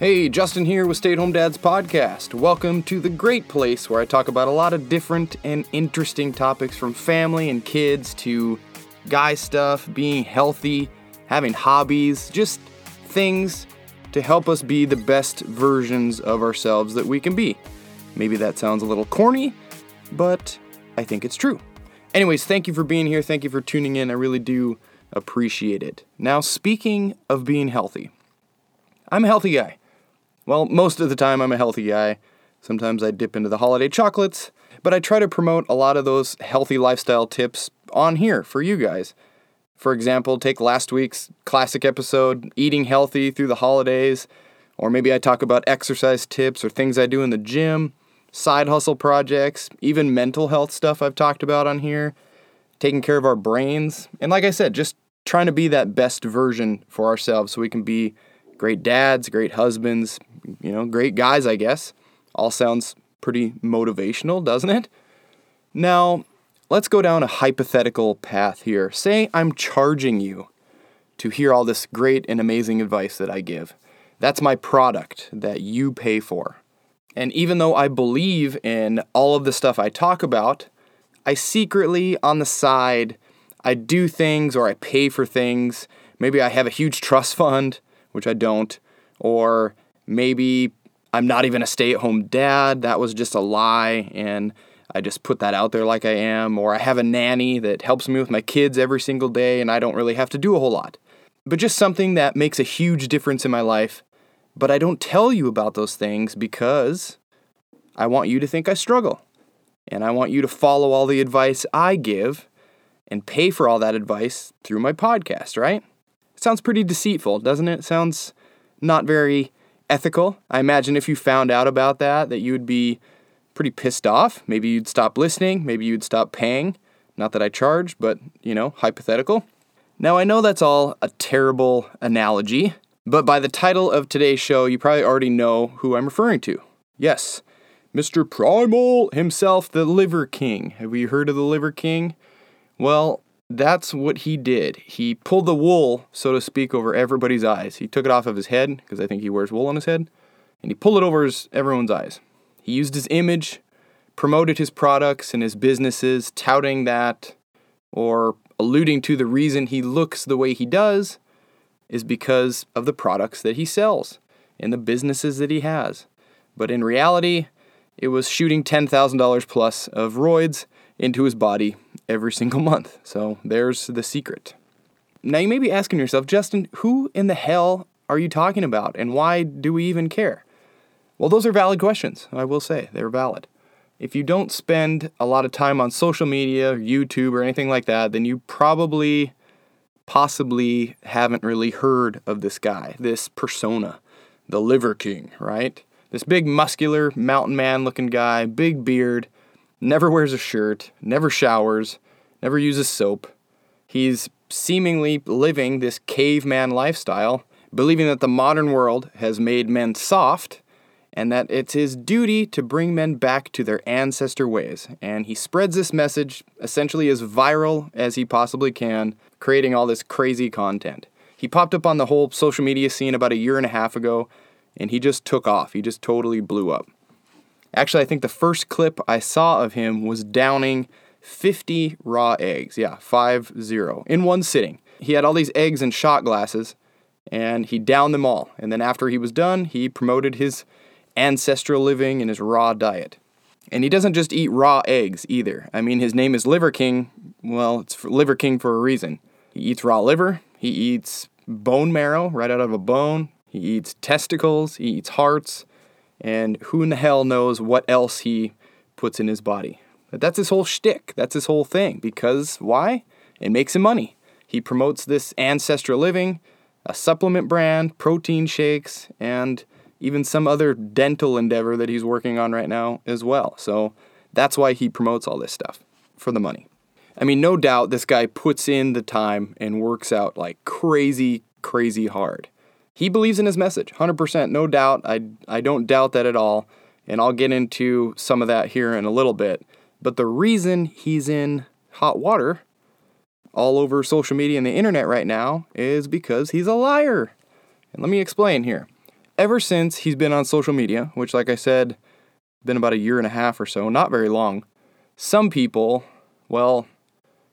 Hey, Justin here with Stay at Home Dads Podcast. Welcome to the great place where I talk about a lot of different and interesting topics from family and kids to guy stuff, being healthy, having hobbies, just things to help us be the best versions of ourselves that we can be. Maybe that sounds a little corny, but I think it's true. Anyways, thank you for being here. Thank you for tuning in. I really do appreciate it. Now, speaking of being healthy, I'm a healthy guy. Well, most of the time I'm a healthy guy. Sometimes I dip into the holiday chocolates, but I try to promote a lot of those healthy lifestyle tips on here for you guys. For example, take last week's classic episode, Eating Healthy Through the Holidays, or maybe I talk about exercise tips or things I do in the gym, side hustle projects, even mental health stuff I've talked about on here, taking care of our brains, and like I said, just trying to be that best version for ourselves so we can be great dads, great husbands, you know, great guys, I guess. All sounds pretty motivational, doesn't it? Now, let's go down a hypothetical path here. Say I'm charging you to hear all this great and amazing advice that I give. That's my product that you pay for. And even though I believe in all of the stuff I talk about, I secretly on the side, I do things or I pay for things. Maybe I have a huge trust fund, which I don't, or maybe I'm not even a stay at home dad. That was just a lie. And I just put that out there like I am. Or I have a nanny that helps me with my kids every single day and I don't really have to do a whole lot. But just something that makes a huge difference in my life. But I don't tell you about those things because I want you to think I struggle. And I want you to follow all the advice I give and pay for all that advice through my podcast, right? Sounds pretty deceitful, doesn't it sounds not very ethical. I imagine if you found out about that, that you would be pretty pissed off. Maybe you'd stop listening. Maybe you'd stop paying. Not that I charge, but, you know, hypothetical. Now, I know that's all a terrible analogy, but by the title of today's show, you probably already know who I'm referring to. Yes, Mr. Primal himself, the Liver King. Have you heard of the Liver King? Well, that's what he did. He pulled the wool, so to speak, over everybody's eyes. He took it off of his head, because I think he wears wool on his head, and he pulled it over his, everyone's eyes. He used his image, promoted his products and his businesses, touting that, or alluding to the reason he looks the way he does is because of the products that he sells and the businesses that he has. But in reality, it was shooting $10,000 plus of roids into his body every single month. So there's the secret. Now you may be asking yourself, Justin, who in the hell are you talking about and why do we even care? Well, those are valid questions, I will say. They're valid. If you don't spend a lot of time on social media, YouTube, or anything like that, then you probably, possibly haven't really heard of this guy, this persona, the Liver King, right? This big, muscular, mountain man looking guy, big beard, never wears a shirt, never showers, never uses soap. He's seemingly living this caveman lifestyle, believing that the modern world has made men soft and that it's his duty to bring men back to their ancestor ways. And he spreads this message essentially as viral as he possibly can, creating all this crazy content. He popped up on the whole social media scene about a year and a half ago, and he just took off. He just totally blew up. Actually, I think the first clip I saw of him was downing 50 raw eggs. Yeah, 5 0 in one sitting. He had all these eggs in shot glasses and he downed them all. And then after he was done, he promoted his ancestral living and his raw diet. And he doesn't just eat raw eggs either. I mean, his name is Liver King. Well, it's Liver King for a reason. He eats raw liver, he eats bone marrow right out of a bone, he eats testicles, he eats hearts, and who in the hell knows what else he puts in his body. But that's his whole shtick. That's his whole thing. Because why? It makes him money. He promotes this ancestral living, a supplement brand, protein shakes, and even some other dental endeavor that he's working on right now as well. So that's why he promotes all this stuff for the money. I mean, no doubt this guy puts in the time and works out like crazy, crazy hard. He believes in his message, 100%, no doubt. I, I don't doubt that at all. And I'll get into some of that here in a little bit. But the reason he's in hot water all over social media and the internet right now is because he's a liar. And let me explain here. ever since he's been on social media, which, like I said, been about a year and a half or so, not very long, some people, well,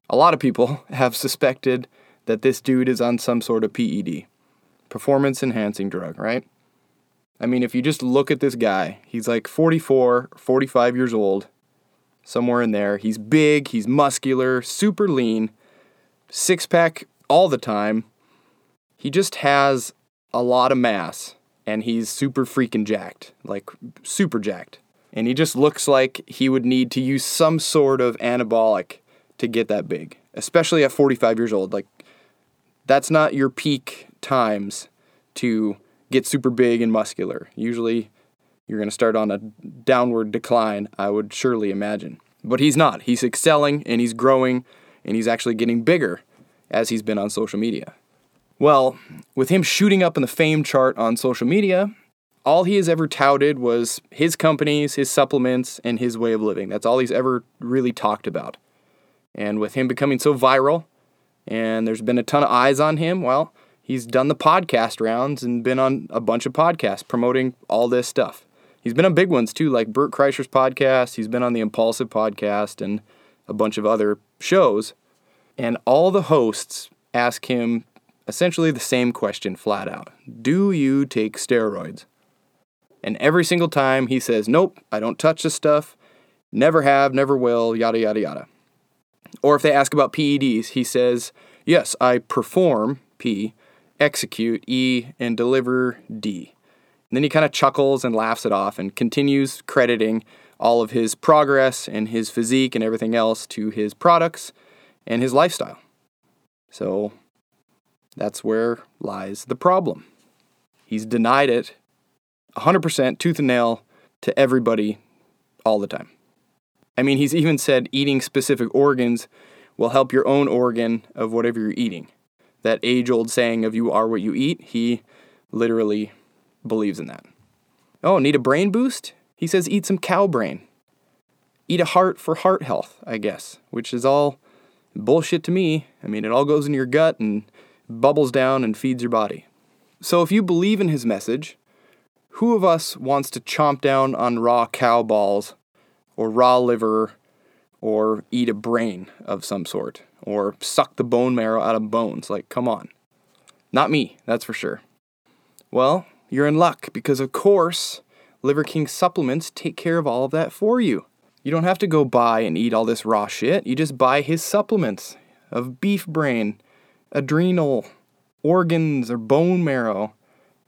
a lot of people have suspected that this dude is on some sort of PED, performance enhancing drug, right? I mean, if you just look at this guy, he's like 44, 45 years old, somewhere in there. He's big, he's muscular, super lean, six pack all the time. He just has a lot of mass and he's super freaking jacked, like super jacked. And he just looks like he would need to use some sort of anabolic to get that big, especially at 45 years old. Like, that's not your peak times to get super big and muscular. Usually, you're going to start on a downward decline, I would surely imagine. But he's not. He's excelling and he's growing and he's actually getting bigger as he's been on social media. Well, with him shooting up in the fame chart on social media, all he has ever touted was his companies, his supplements, and his way of living. That's all he's ever really talked about. And with him becoming so viral, and there's been a ton of eyes on him, well, he's done the podcast rounds and been on a bunch of podcasts promoting all this stuff. He's been on big ones too, like Bert Kreischer's podcast. He's been on the Impulsive podcast and a bunch of other shows. And all the hosts ask him essentially the same question flat out Do you take steroids? And every single time he says, Nope, I don't touch this stuff, never have, never will, yada, yada, yada. Or if they ask about PEDs, he says, Yes, I perform P, execute E, and deliver D. And then he kind of chuckles and laughs it off and continues crediting all of his progress and his physique and everything else to his products and his lifestyle. So that's where lies the problem. He's denied it 100% tooth and nail to everybody all the time. I mean, he's even said eating specific organs will help your own organ of whatever you're eating. That age old saying of you are what you eat, he literally believes in that. Oh, need a brain boost? He says eat some cow brain. Eat a heart for heart health, I guess, which is all bullshit to me. I mean, it all goes in your gut and bubbles down and feeds your body. So if you believe in his message, who of us wants to chomp down on raw cow balls or raw liver or eat a brain of some sort or suck the bone marrow out of bones? Like, come on. Not me, that's for sure. Well, you're in luck because, of course, Liver King supplements take care of all of that for you. You don't have to go buy and eat all this raw shit. You just buy his supplements of beef brain, adrenal, organs, or bone marrow,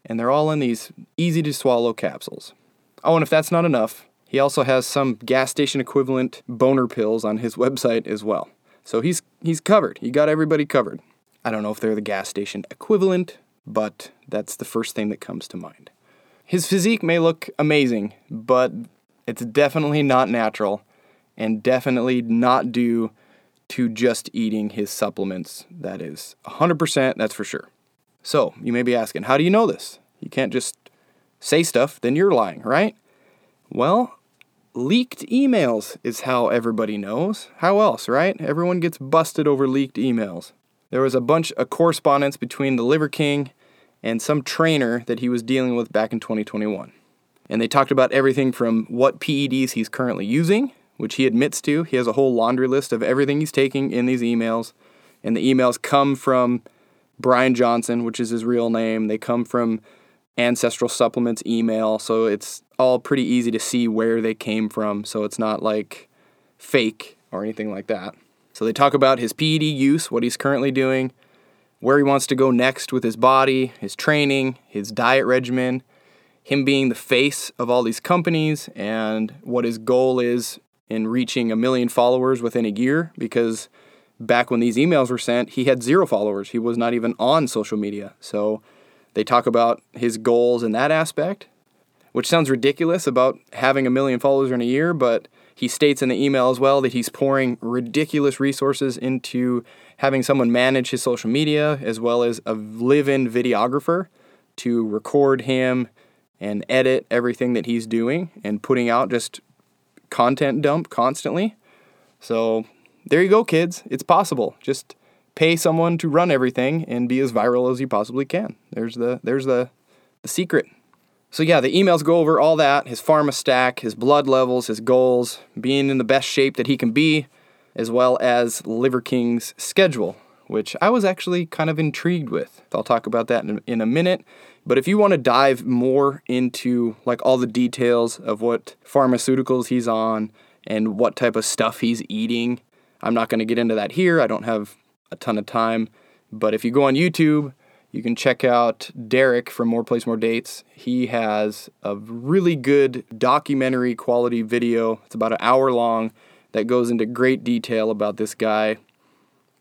and they're all in these easy to swallow capsules. Oh, and if that's not enough, he also has some gas station equivalent boner pills on his website as well. So he's he's covered. He got everybody covered. I don't know if they're the gas station equivalent, but that's the first thing that comes to mind. His physique may look amazing, but it's definitely not natural and definitely not due to just eating his supplements. That is 100%, that's for sure. So, you may be asking, how do you know this? You can't just say stuff, then you're lying, right? Well, leaked emails is how everybody knows. How else, right? Everyone gets busted over leaked emails. There was a bunch of correspondence between the Liver King and some trainer that he was dealing with back in 2021. And they talked about everything from what PEDs he's currently using, which he admits to. He has a whole laundry list of everything he's taking in these emails. And the emails come from Brian Johnson, which is his real name. They come from Ancestral Supplements email. So it's all pretty easy to see where they came from. So it's not like fake or anything like that. So they talk about his PED use, what he's currently doing, where he wants to go next with his body, his training, his diet regimen, him being the face of all these companies, and what his goal is in reaching a million followers within a year. Because back when these emails were sent, he had zero followers. He was not even on social media. So they talk about his goals in that aspect, which sounds ridiculous about having a million followers in a year, but he states in the email as well that he's pouring ridiculous resources into having someone manage his social media as well as a live in videographer to record him and edit everything that he's doing and putting out just content dump constantly. So there you go, kids. It's possible. Just pay someone to run everything and be as viral as you possibly can. There's the there's the, the secret. So, yeah, the emails go over all that his pharma stack, his blood levels, his goals, being in the best shape that he can be, as well as Liver King's schedule, which I was actually kind of intrigued with. I'll talk about that in, in a minute. But if you want to dive more into like all the details of what pharmaceuticals he's on and what type of stuff he's eating, I'm not going to get into that here. I don't have a ton of time. But if you go on YouTube, you can check out Derek from More Plates More Dates. He has a really good documentary quality video. It's about an hour long that goes into great detail about this guy,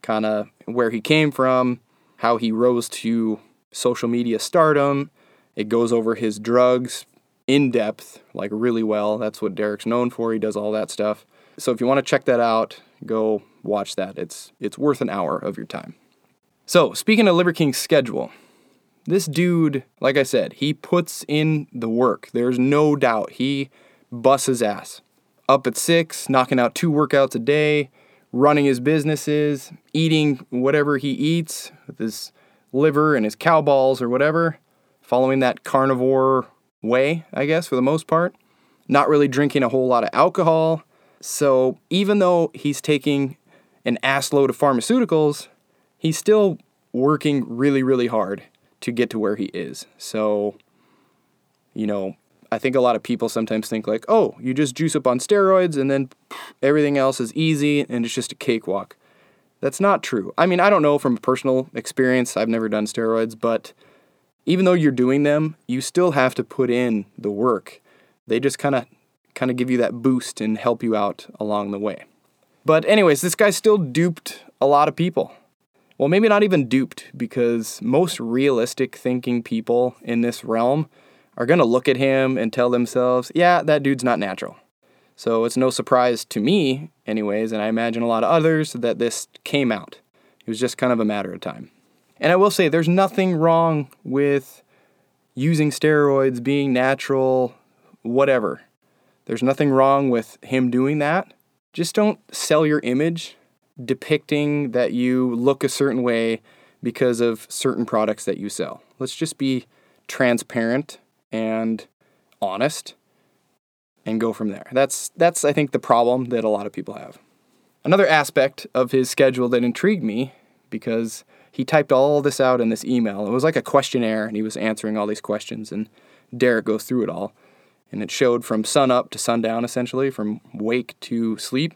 kind of where he came from, how he rose to social media stardom. It goes over his drugs in depth, like really well. That's what Derek's known for. He does all that stuff. So if you want to check that out, go watch that. It's it's worth an hour of your time. So, speaking of Liver King's schedule, this dude, like I said, he puts in the work. There's no doubt he busts his ass. Up at six, knocking out two workouts a day, running his businesses, eating whatever he eats with his liver and his cow balls or whatever, following that carnivore way, I guess, for the most part. Not really drinking a whole lot of alcohol. So even though he's taking an ass load of pharmaceuticals, he's still working really, really hard to get to where he is. So, you know, I think a lot of people sometimes think like, oh, you just juice up on steroids and then everything else is easy and it's just a cakewalk. That's not true. I mean, I don't know from personal experience, I've never done steroids, but even though you're doing them, you still have to put in the work. They just kind of kind of give you that boost and help you out along the way. But anyways, this guy still duped a lot of people. Well, maybe not even duped because most realistic thinking people in this realm are going to look at him and tell themselves, "Yeah, that dude's not natural." So it's no surprise to me, anyways, and I imagine a lot of others, that this came out. It was just kind of a matter of time. And I will say, there's nothing wrong with using steroids, being natural, whatever. There's nothing wrong with him doing that. Just don't sell your image depicting that you look a certain way because of certain products that you sell. Let's just be transparent and honest and go from there. That's that's I think the problem that a lot of people have. Another aspect of his schedule that intrigued me because he typed all this out in this email. It was like a questionnaire and he was answering all these questions and Derek goes through it all. And it showed from sun up to sundown essentially, from wake to sleep,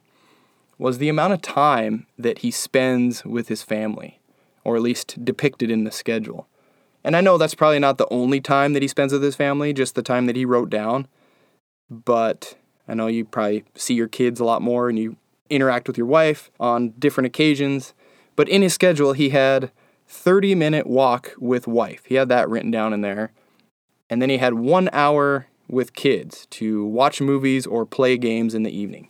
was the amount of time that he spends with his family, or at least depicted in the schedule. And I know that's probably not the only time that he spends with his family, just the time that he wrote down but I know you probably see your kids a lot more and you interact with your wife on different occasions. But in his schedule, he had 30 minute walk with wife. He had that written down in there. And then he had one hour with kids to watch movies or play games in the evening.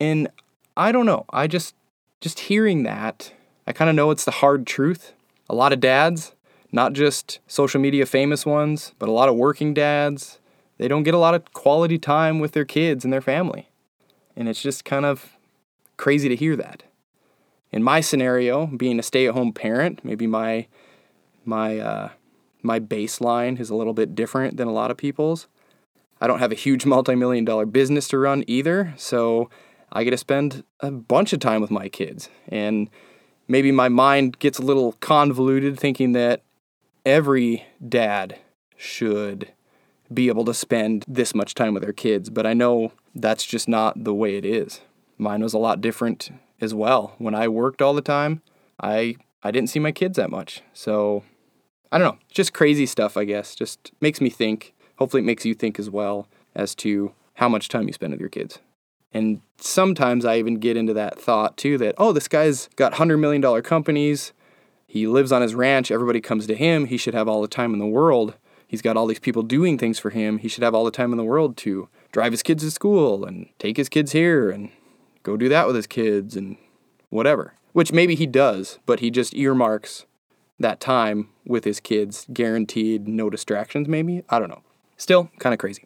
And I don't know. I just just hearing that, I kind of know it's the hard truth. A lot of dads, not just social media famous ones, but a lot of working dads, they don't get a lot of quality time with their kids and their family. And it's just kind of crazy to hear that. In my scenario, being a stay-at-home parent, maybe my my uh, my baseline is a little bit different than a lot of people's. I don't have a huge multi-million dollar business to run either, so I get to spend a bunch of time with my kids. And maybe my mind gets a little convoluted thinking that every dad should be able to spend this much time with their kids, but I know that's just not the way it is. Mine was a lot different as well. When I worked all the time, I I didn't see my kids that much. So I don't know, just crazy stuff, I guess. Just makes me think. Hopefully it makes you think as well as to how much time you spend with your kids. And sometimes I even get into that thought too that, oh, this guy's got $100 million companies. He lives on his ranch. Everybody comes to him. He should have all the time in the world he's got all these people doing things for him. He should have all the time in the world to drive his kids to school and take his kids here and go do that with his kids and whatever. Which maybe he does, but he just earmarks that time with his kids, guaranteed, no distractions, maybe? I don't know. Still, kind of crazy.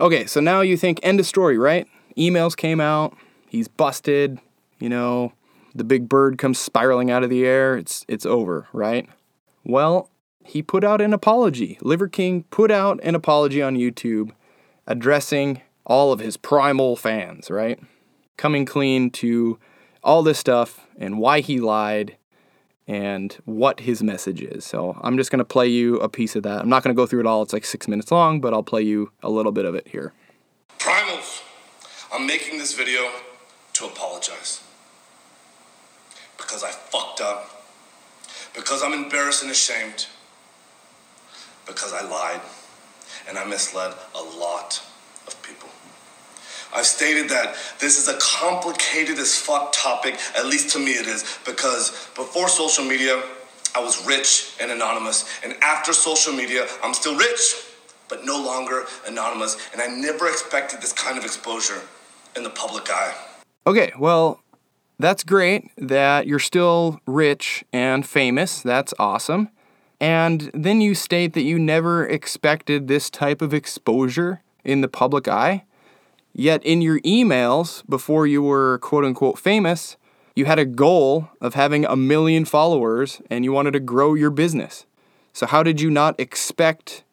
Okay, so now you think end of story, right? Emails came out, he's busted, you know, the big bird comes spiraling out of the air, it's it's over, right? Well, he put out an apology. Liver King put out an apology on YouTube addressing all of his primal fans, right? Coming clean to all this stuff and why he lied and what his message is. So I'm just going to play you a piece of that. I'm not going to go through it all, it's like six minutes long, but I'll play you a little bit of it here. Primals, I'm making this video to apologize. Because I fucked up, because I'm embarrassed and ashamed, because I lied. And I misled a lot of people. I've stated that this is a complicated as fuck topic, at least to me it is, because before social media, I was rich and anonymous. And after social media, I'm still rich, but no longer anonymous. And I never expected this kind of exposure in the public eye. Okay, well, that's great that you're still rich and famous. That's awesome. And then you state that you never expected this type of exposure in the public eye. Yet in your emails, before you were quote unquote famous, you had a goal of having a million followers and you wanted to grow your business. So, how did you not expect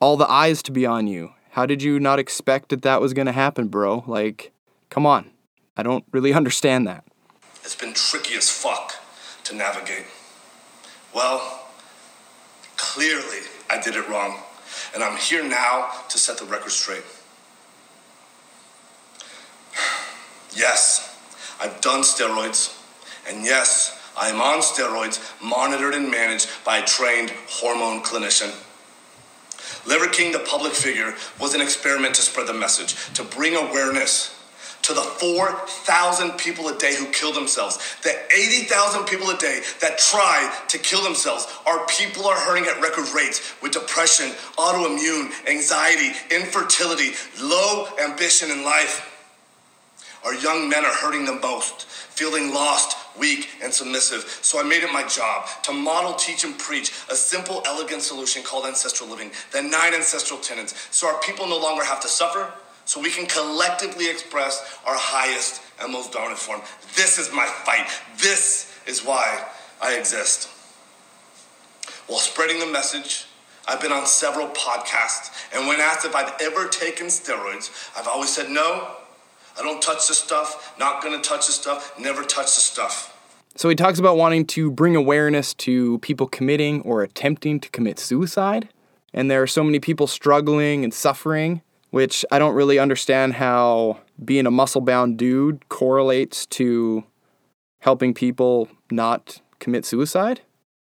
all the eyes to be on you? How did you not expect that that was going to happen, bro? Like, come on. I don't really understand that. It's been tricky as fuck to navigate. Well, clearly I did it wrong. And I'm here now to set the record straight. Yes, I've done steroids. And yes, I am on steroids, monitored and managed by a trained hormone clinician. Liver King, the public figure, was an experiment to spread the message, to bring awareness to the 4,000 people a day who kill themselves, the 80,000 people a day that try to kill themselves. Our people are hurting at record rates with depression, autoimmune, anxiety, infertility, low ambition in life. Our young men are hurting the most, feeling lost, weak, and submissive. So I made it my job to model, teach, and preach a simple, elegant solution called ancestral living, the nine ancestral tenets, so our people no longer have to suffer, so we can collectively express our highest and most dominant form. This is my fight. This is why I exist. While spreading the message, I've been on several podcasts, and when asked if I've ever taken steroids, I've always said no, I don't touch the stuff, not gonna touch the stuff, never touch the stuff. So he talks about wanting to bring awareness to people committing or attempting to commit suicide. And there are so many people struggling and suffering, which I don't really understand how being a muscle bound dude correlates to helping people not commit suicide.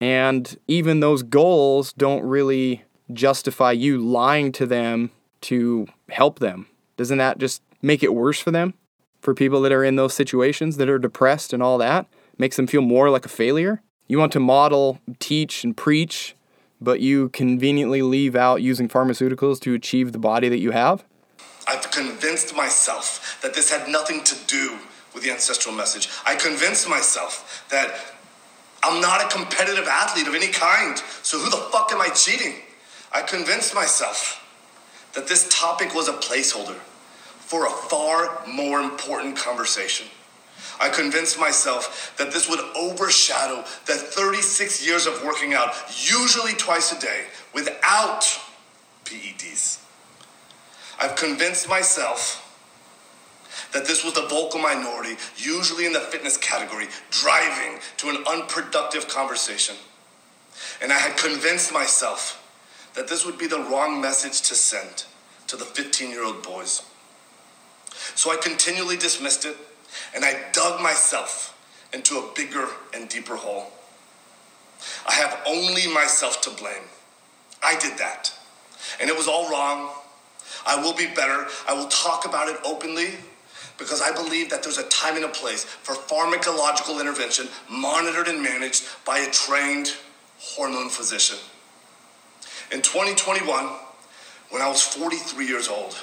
And even those goals don't really justify you lying to them to help them. Doesn't that just make it worse for them? For people that are in those situations that are depressed and all that? Makes them feel more like a failure? You want to model, teach, and preach, but you conveniently leave out using pharmaceuticals to achieve the body that you have? I've convinced myself that this had nothing to do with the ancestral message. I convinced myself that I'm not a competitive athlete of any kind, so who the fuck am I cheating? I convinced myself that this topic was a placeholder for a far more important conversation. I convinced myself that this would overshadow the 36 years of working out, usually twice a day, without PEDs. I've convinced myself that this was the vocal minority, usually in the fitness category, driving to an unproductive conversation. And I had convinced myself that this would be the wrong message to send to the 15 year old boys. So I continually dismissed it, and I dug myself into a bigger and deeper hole. I have only myself to blame. I did that, and it was all wrong. I will be better. I will talk about it openly because I believe that there's a time and a place for pharmacological intervention monitored and managed by a trained hormone physician. In 2021, when I was 43 years old,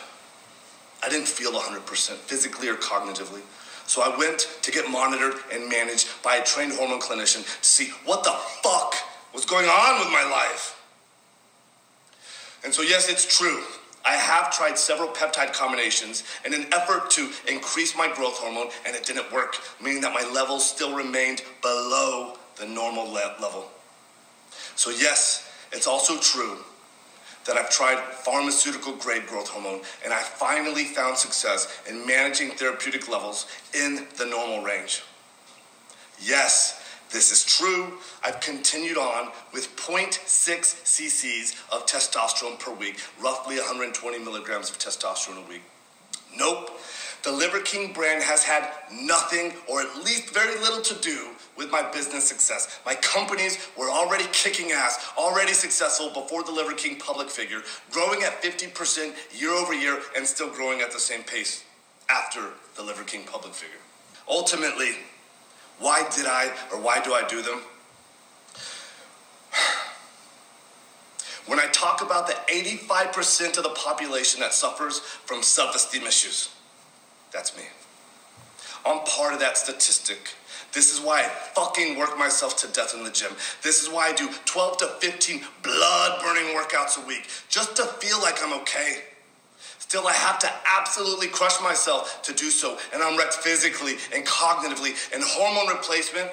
I didn't feel 100% physically or cognitively. So I went to get monitored and managed by a trained hormone clinician to see what the fuck was going on with my life. And so, yes, it's true. I have tried several peptide combinations in an effort to increase my growth hormone, and it didn't work, meaning that my levels still remained below the normal le- level. So, yes, It's also true that I've tried pharmaceutical grade growth hormone and I finally found success in managing therapeutic levels in the normal range. Yes, this is true. I've continued on with 0.6 cc's of testosterone per week, roughly 120 milligrams of testosterone a week. Nope. The Liver King brand has had nothing or at least very little to do with my business success. My companies were already kicking ass, already successful before the Liver King public figure, growing at 50% year over year and still growing at the same pace after the Liver King public figure. Ultimately, why did I or why do I do them? When I talk about the 85% of the population that suffers from self esteem issues, that's me. I'm part of that statistic. This is why I fucking work myself to death in the gym. This is why I do 12 to 15 blood burning workouts a week just to feel like I'm okay. Still, I have to absolutely crush myself to do so, and I'm wrecked physically and cognitively, and hormone replacement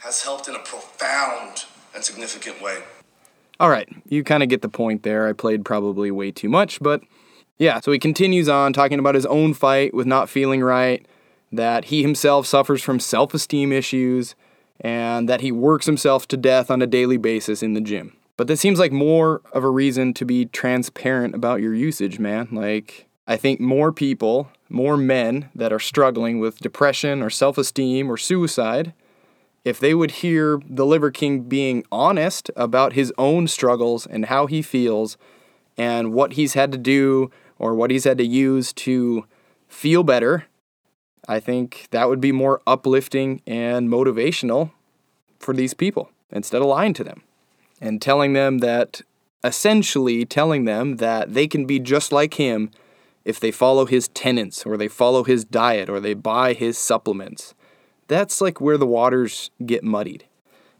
has helped in a profound and significant way. All right, you kind of get the point there. I played probably way too much, but yeah, so he continues on talking about his own fight with not feeling right, that he himself suffers from self esteem issues, and that he works himself to death on a daily basis in the gym. But this seems like more of a reason to be transparent about your usage, man. Like, I think more people, more men that are struggling with depression or self esteem or suicide, if they would hear the Liver King being honest about his own struggles and how he feels and what he's had to do or what he's had to use to feel better, I think that would be more uplifting and motivational for these people instead of lying to them and telling them that, essentially, telling them that they can be just like him if they follow his tenets or they follow his diet or they buy his supplements. That's like where the waters get muddied.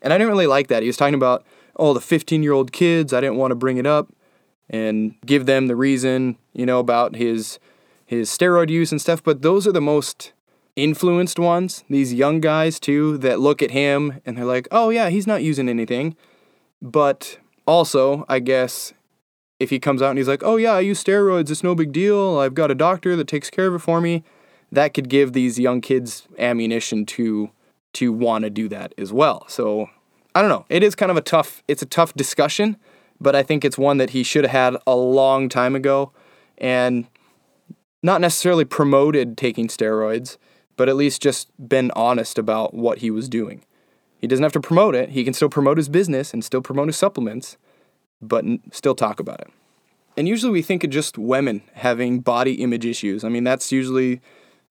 And I didn't really like that. He was talking about, oh, the 15 year old kids, I didn't want to bring it up and give them the reason, you know, about his his steroid use and stuff, but those are the most influenced ones, these young guys too that look at him and they're like, "Oh yeah, he's not using anything." But also, I guess if he comes out and he's like, oh yeah, I use steroids, it's no big deal, I've got a doctor that takes care of it for me, that could give these young kids ammunition to to want to do that as well. So I don't know. It is kind of a tough it's a tough discussion, but I think it's one that he should have had a long time ago and not necessarily promoted taking steroids, but at least just been honest about what he was doing. He doesn't have to promote it. He can still promote his business and still promote his supplements, but n- still talk about it. And usually we think of just women having body image issues. I mean, that's usually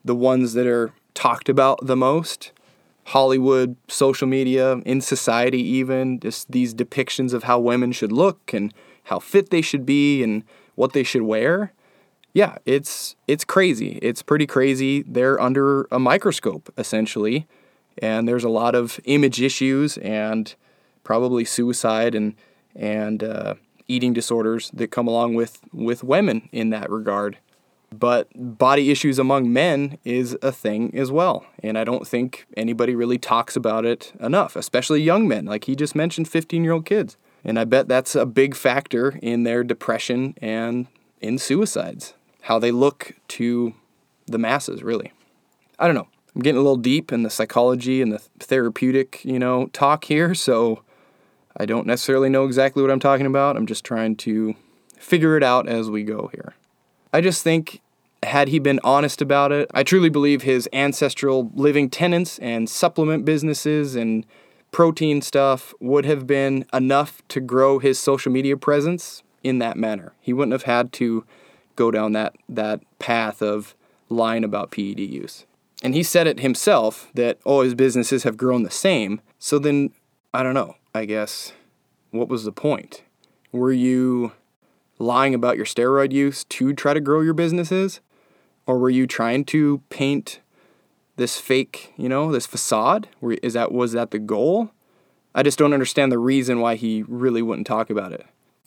the ones that are talked about the most. Hollywood, social media, in society, even, just these depictions of how women should look and how fit they should be and what they should wear. Yeah, it's it's crazy. It's pretty crazy. They're under a microscope essentially and there's a lot of image issues and probably suicide and and uh, eating disorders that come along with with women in that regard. But body issues among men is a thing as well, and I don't think anybody really talks about it enough, especially young men. Like he just mentioned, 15 year old kids, and I bet that's a big factor in their depression and in suicides. How they look to the masses, really. I don't know. I'm getting a little deep in the psychology and the therapeutic, you know, talk here, so I don't necessarily know exactly what I'm talking about. I'm just trying to figure it out as we go here. I just think had he been honest about it, I truly believe his ancestral living tenants and supplement businesses and protein stuff would have been enough to grow his social media presence in that manner. He wouldn't have had to go down that that path of lying about PED use. And he said it himself that all his businesses have grown the same. So then, I don't know, I guess, what was the point? Were you lying about your steroid use to try to grow your businesses? Or were you trying to paint this fake, you know, this facade? Is that was that the goal? I just don't understand the reason why he really wouldn't talk about it.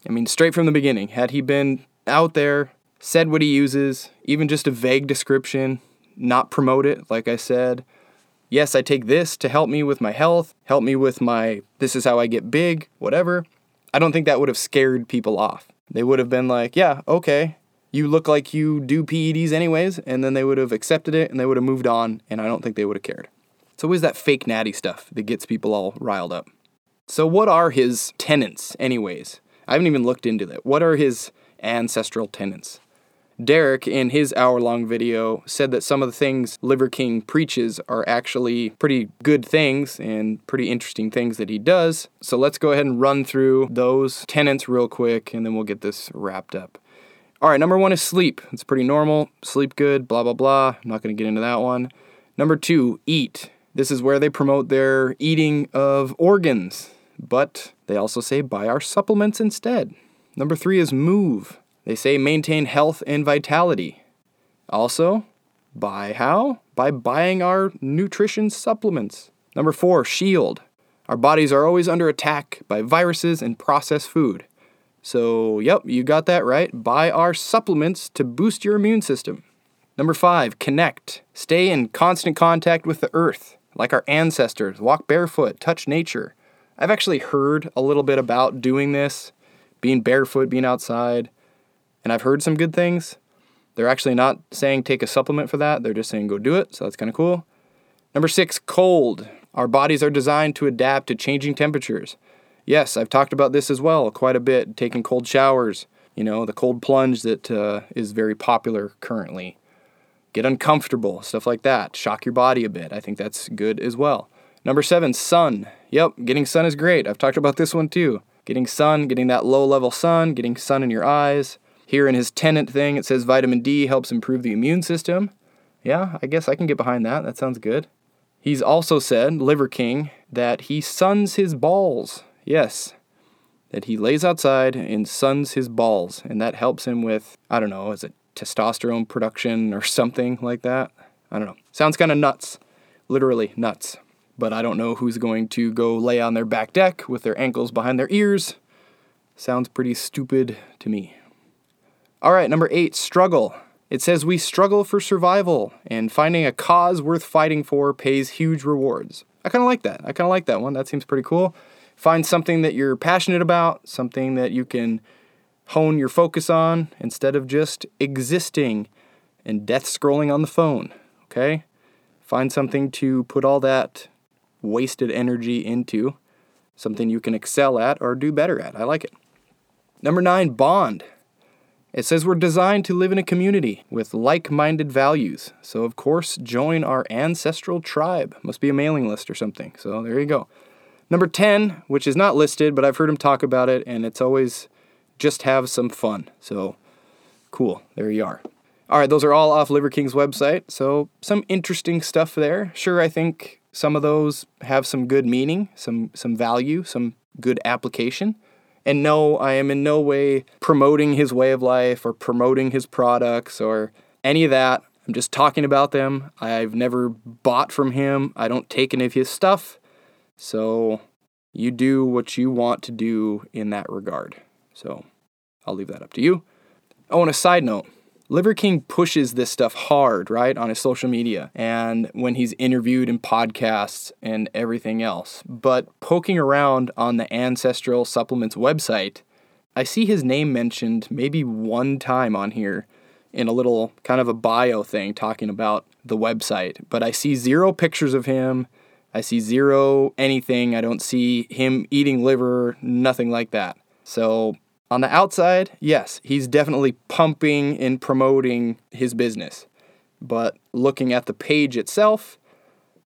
I mean, straight from the beginning, had he been out there, said what he uses, even just a vague description, not promote it, like I said. Yes, I take this to help me with my health, help me with my this is how I get big, whatever. I don't think that would have scared people off. They would have been like, yeah, okay, you look like you do PEDs anyways, and then they would have accepted it and they would have moved on, and I don't think they would have cared. It's always that fake natty stuff that gets people all riled up. So, what are his tenets, anyways? I haven't even looked into that. What are his ancestral tenets? Derek, in his hour long video, said that some of the things Liver King preaches are actually pretty good things and pretty interesting things that he does. So let's go ahead and run through those tenets real quick and then we'll get this wrapped up. All right, number one is sleep. It's pretty normal. Sleep good, blah, blah, blah. I'm not going to get into that one. Number two, eat. This is where they promote their eating of organs, but they also say buy our supplements instead. Number three is move. They say maintain health and vitality. Also, buy how? By buying our nutrition supplements. Number four, shield. Our bodies are always under attack by viruses and processed food. So, yep, you got that right. Buy our supplements to boost your immune system. Number five, connect. Stay in constant contact with the earth, like our ancestors. Walk barefoot, touch nature. I've actually heard a little bit about doing this, being barefoot, being outside and I've heard some good things. They're actually not saying take a supplement for that, they're just saying go do it, so that's kind of cool. Number six, cold. Our bodies are designed to adapt to changing temperatures. Yes, I've talked about this as well quite a bit, taking cold showers, you know, the cold plunge that uh, is very popular currently. Get uncomfortable, stuff like that. Shock your body a bit. I think that's good as well. Number seven, sun. Yep, getting sun is great. I've talked about this one too. Getting sun, getting that low level sun, getting sun in your eyes, here in his tenant thing, it says vitamin D helps improve the immune system. Yeah, I guess I can get behind that. That sounds good. He's also said, Liver King, that he suns his balls. Yes, that he lays outside and suns his balls, and that helps him with, I don't know, is it testosterone production or something like that? I don't know. Sounds kind of nuts. Literally nuts. But I don't know who's going to go lay on their back deck with their ankles behind their ears. Sounds pretty stupid to me. All right, number eight, struggle. It says we struggle for survival, and finding a cause worth fighting for pays huge rewards. I kind of like that. I kind of like that one. That seems pretty cool. Find something that you're passionate about, something that you can hone your focus on instead of just existing and death scrolling on the phone. Okay? Find something to put all that wasted energy into, something you can excel at or do better at. I like it. Number nine, bond. It says we're designed to live in a community with like minded values. So, of course, join our ancestral tribe. Must be a mailing list or something. So, there you go. Number 10, which is not listed, but I've heard him talk about it, and it's always just have some fun. So, cool. There you are. All right, those are all off Liver King's website. So, some interesting stuff there. Sure, I think some of those have some good meaning, some, some value, some good application. And no, I am in no way promoting his way of life or promoting his products or any of that. I'm just talking about them. I've never bought from him. I don't take any of his stuff. So you do what you want to do in that regard. So I'll leave that up to you. Oh, and a side note Liver King pushes this stuff hard, right, on his social media and when he's interviewed in podcasts and everything else. But poking around on the Ancestral Supplements website, I see his name mentioned maybe one time on here in a little kind of a bio thing talking about the website, but I see zero pictures of him. I see zero anything. I don't see him eating liver, nothing like that. So on the outside, yes, he's definitely pumping and promoting his business. But looking at the page itself,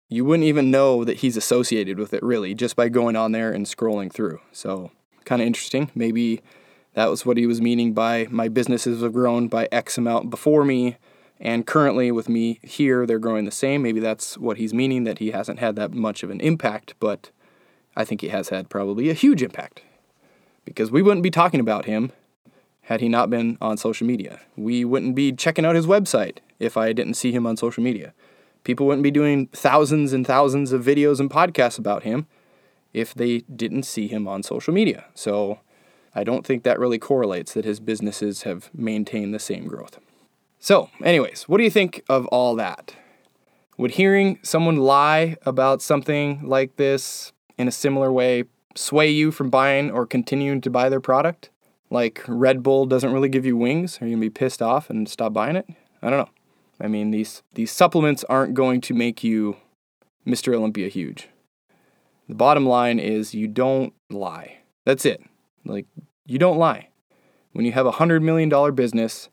you wouldn't even know that he's associated with it really just by going on there and scrolling through. So, kind of interesting. Maybe that was what he was meaning by my businesses have grown by X amount before me, and currently with me here, they're growing the same. Maybe that's what he's meaning that he hasn't had that much of an impact, but I think he has had probably a huge impact because we wouldn't be talking about him had he not been on social media. We wouldn't be checking out his website if I didn't see him on social media. People wouldn't be doing thousands and thousands of videos and podcasts about him if they didn't see him on social media. So I don't think that really correlates that his businesses have maintained the same growth. So, anyways, what do you think of all that? Would hearing someone lie about something like this in a similar way sway you from buying or continuing to buy their product? Like Red Bull doesn't really give you wings? Are you gonna be pissed off and stop buying it? I don't know. I mean, these these supplements aren't going to make you Mr. Olympia huge. The bottom line is you don't lie. That's it. Like you don't lie. When you have a $100 million business,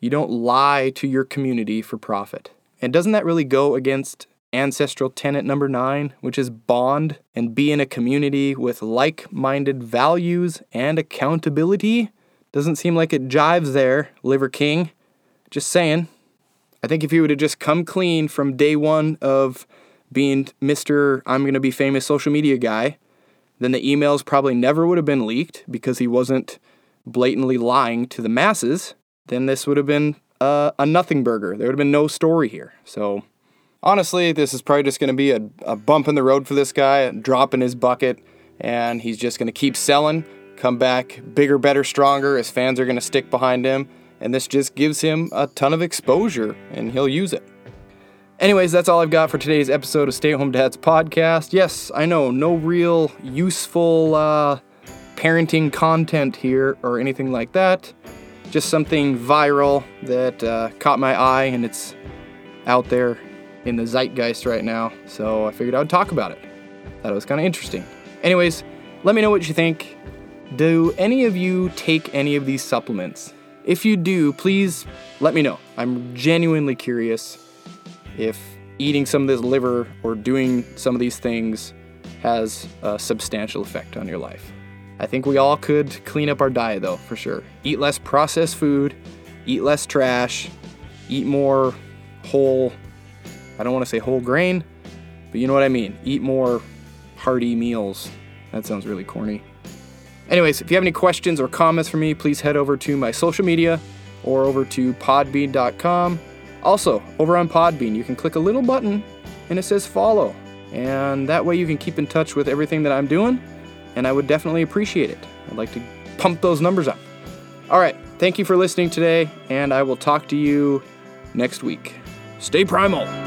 you don't lie to your community for profit. And doesn't that really go against ancestral tenet number nine, which is bond and be in a community with like minded values and accountability? Doesn't seem like it jives there, Liver King. Just saying. I think if you would have just come clean from day one of being Mr. I'm going to be famous social media guy, then the emails probably never would have been leaked because he wasn't blatantly lying to the masses. Then this would have been uh, a nothing burger. There would have been no story here. So, honestly, this is probably just going to be a, a bump in the road for this guy, a drop in his bucket, and he's just going to keep selling, come back bigger, better, stronger. His fans are going to stick behind him, and this just gives him a ton of exposure, and he'll use it. Anyways, that's all I've got for today's episode of Stay at Home Dads podcast. Yes, I know, no real useful uh, parenting content here or anything like that. Just something viral that uh, caught my eye and it's out there in the zeitgeist right now. So I figured I would talk about it. Thought it was kind of interesting. Anyways, let me know what you think. Do any of you take any of these supplements? If you do, please let me know. I'm genuinely curious if eating some of this liver or doing some of these things has a substantial effect on your life. I think we all could clean up our diet though, for sure. Eat less processed food, eat less trash, eat more whole, I don't want to say whole grain, but you know what I mean. Eat more hearty meals. That sounds really corny. Anyways, if you have any questions or comments for me, please head over to my social media or over to podbean.com also, over on Podbean, you can click a little button and it says follow. And that way you can keep in touch with everything that I'm doing, and I would definitely appreciate it. I'd like to pump those numbers up. All right, thank you for listening today, and I will talk to you next week. Stay primal.